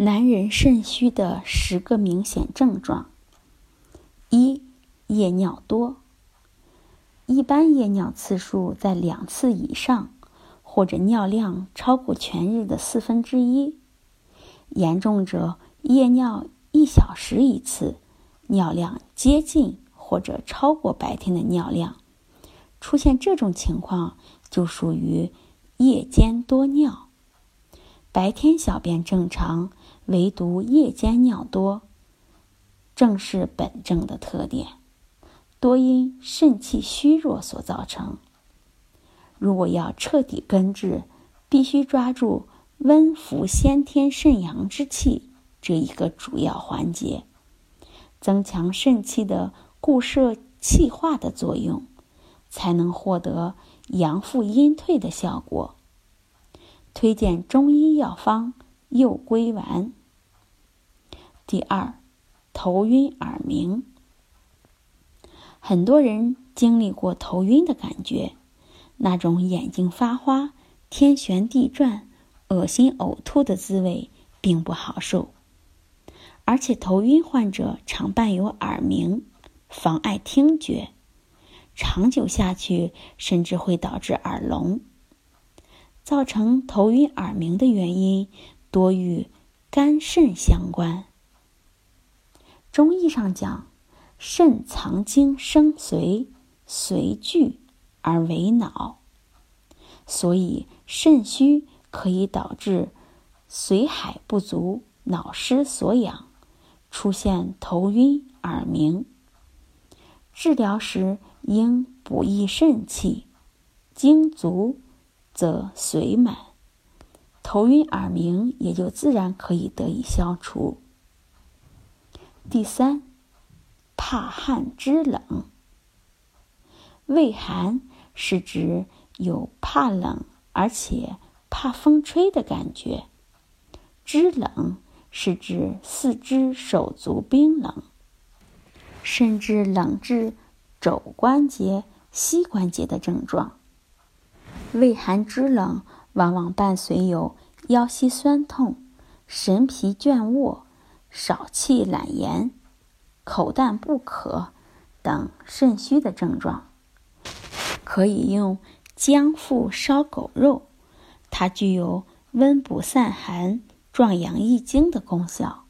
男人肾虚的十个明显症状：一、夜尿多。一般夜尿次数在两次以上，或者尿量超过全日的四分之一；严重者夜尿一小时一次，尿量接近或者超过白天的尿量。出现这种情况，就属于夜间多尿。白天小便正常。唯独夜间尿多，正是本症的特点，多因肾气虚弱所造成。如果要彻底根治，必须抓住温服先天肾阳之气这一个主要环节，增强肾气的固摄气化的作用，才能获得阳复阴退的效果。推荐中医药方右归丸。第二，头晕耳鸣。很多人经历过头晕的感觉，那种眼睛发花、天旋地转、恶心呕吐的滋味并不好受。而且头晕患者常伴有耳鸣，妨碍听觉，长久下去甚至会导致耳聋。造成头晕耳鸣的原因多与肝肾相关。中医上讲，肾藏精生髓，髓聚而为脑，所以肾虚可以导致髓海不足、脑失所养，出现头晕耳鸣。治疗时应补益肾气，精足则髓满，头晕耳鸣也就自然可以得以消除。第三，怕寒肢冷。畏寒是指有怕冷而且怕风吹的感觉；肢冷是指四肢手足冰冷，甚至冷至肘关节、膝关节的症状。畏寒肢冷往往伴随有腰膝酸痛、神疲倦卧。少气懒言、口淡不渴等肾虚的症状，可以用姜附烧狗肉，它具有温补散寒、壮阳益精的功效。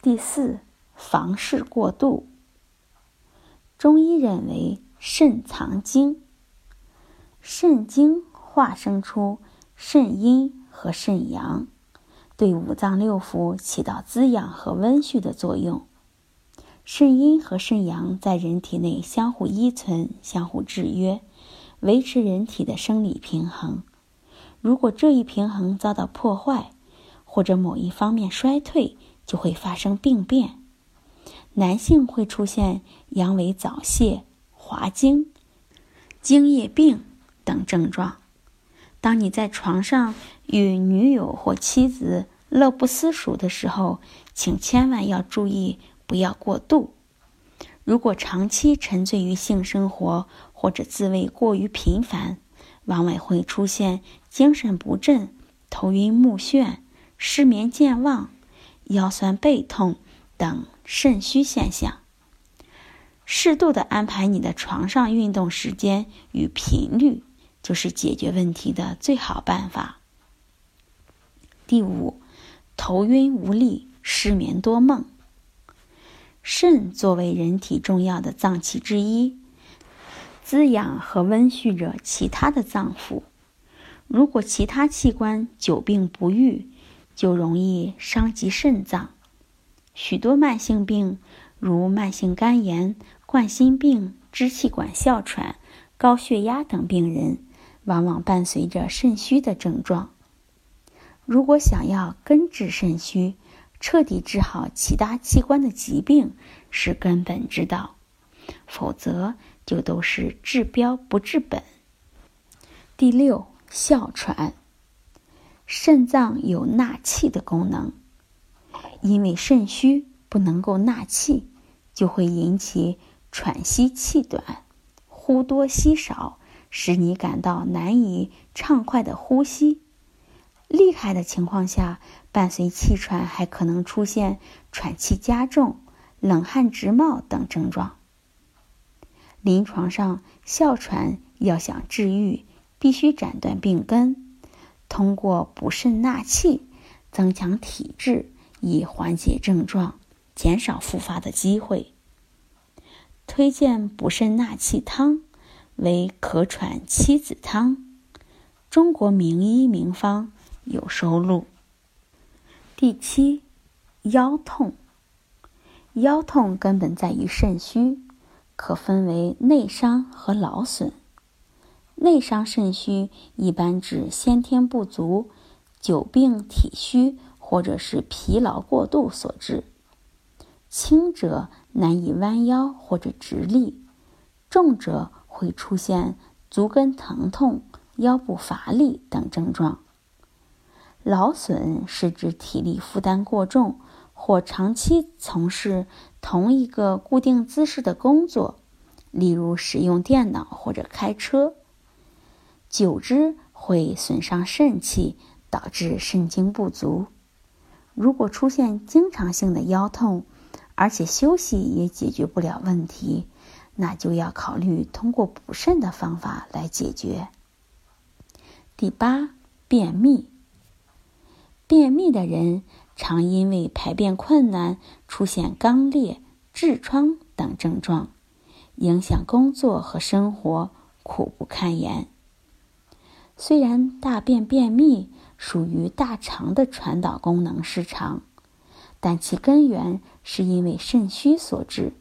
第四，房事过度。中医认为肾藏精，肾精化生出肾阴和肾阳。对五脏六腑起到滋养和温煦的作用。肾阴和肾阳在人体内相互依存、相互制约，维持人体的生理平衡。如果这一平衡遭到破坏，或者某一方面衰退，就会发生病变。男性会出现阳痿早泄、滑精、精液病等症状。当你在床上与女友或妻子乐不思蜀的时候，请千万要注意，不要过度。如果长期沉醉于性生活或者自慰过于频繁，往往会出现精神不振、头晕目眩、失眠健忘、腰酸背痛等肾虚现象。适度的安排你的床上运动时间与频率。就是解决问题的最好办法。第五，头晕无力、失眠多梦。肾作为人体重要的脏器之一，滋养和温煦着其他的脏腑。如果其他器官久病不愈，就容易伤及肾脏。许多慢性病，如慢性肝炎、冠心病、支气管哮喘、高血压等病人。往往伴随着肾虚的症状。如果想要根治肾虚，彻底治好其他器官的疾病是根本之道，否则就都是治标不治本。第六，哮喘。肾脏有纳气的功能，因为肾虚不能够纳气，就会引起喘息气短、呼多吸少，使你感到难以畅快的呼吸。厉害的情况下，伴随气喘还可能出现喘气加重、冷汗直冒等症状。临床上，哮喘要想治愈，必须斩断病根。通过补肾纳气，增强体质，以缓解症状，减少复发的机会。推荐补肾纳气汤为咳喘七子汤，中国名医名方有收录。第七，腰痛。腰痛根本在于肾虚，可分为内伤和劳损。内伤肾虚一般指先天不足、久病体虚或者是疲劳过度所致。轻者难以弯腰或者直立，重者会出现足跟疼痛、腰部乏力等症状。劳损是指体力负担过重或长期从事同一个固定姿势的工作，例如使用电脑或者开车。久之会损伤肾气，导致肾精不足。如果出现经常性的腰痛，而且休息也解决不了问题，那就要考虑通过补肾的方法来解决。第八，便秘。便秘的人常因为排便困难，出现肛裂、痔疮等症状，影响工作和生活，苦不堪言。虽然大便便秘属于大肠的传导功能失常，但其根源是因为肾虚所致。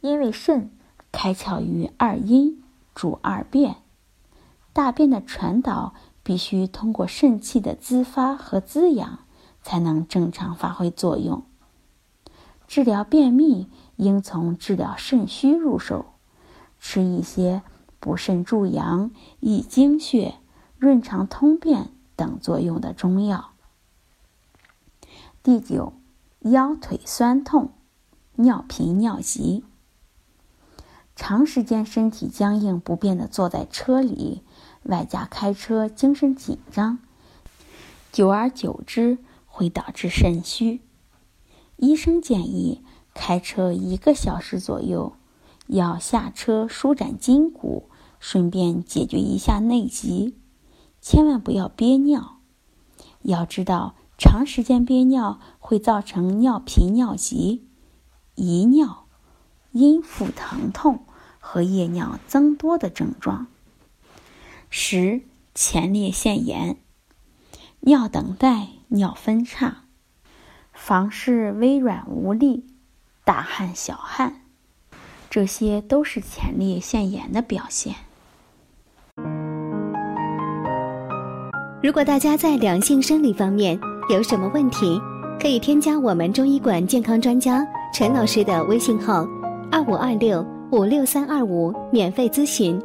因为肾开窍于二阴，主二便，大便的传导必须通过肾气的滋发和滋养，才能正常发挥作用。治疗便秘应从治疗肾虚入手，吃一些。补肾助阳、益精血、润肠通便等作用的中药。第九，腰腿酸痛、尿频尿急。长时间身体僵硬不便的坐在车里，外加开车精神紧张，久而久之会导致肾虚。医生建议开车一个小时左右，要下车舒展筋骨。顺便解决一下内急，千万不要憋尿。要知道，长时间憋尿会造成尿频、尿急、遗尿、阴腹疼痛和夜尿增多的症状。十、前列腺炎、尿等待、尿分叉、房事微软无力、大汗小汗，这些都是前列腺炎的表现。如果大家在两性生理方面有什么问题，可以添加我们中医馆健康专家陈老师的微信号：二五二六五六三二五，免费咨询。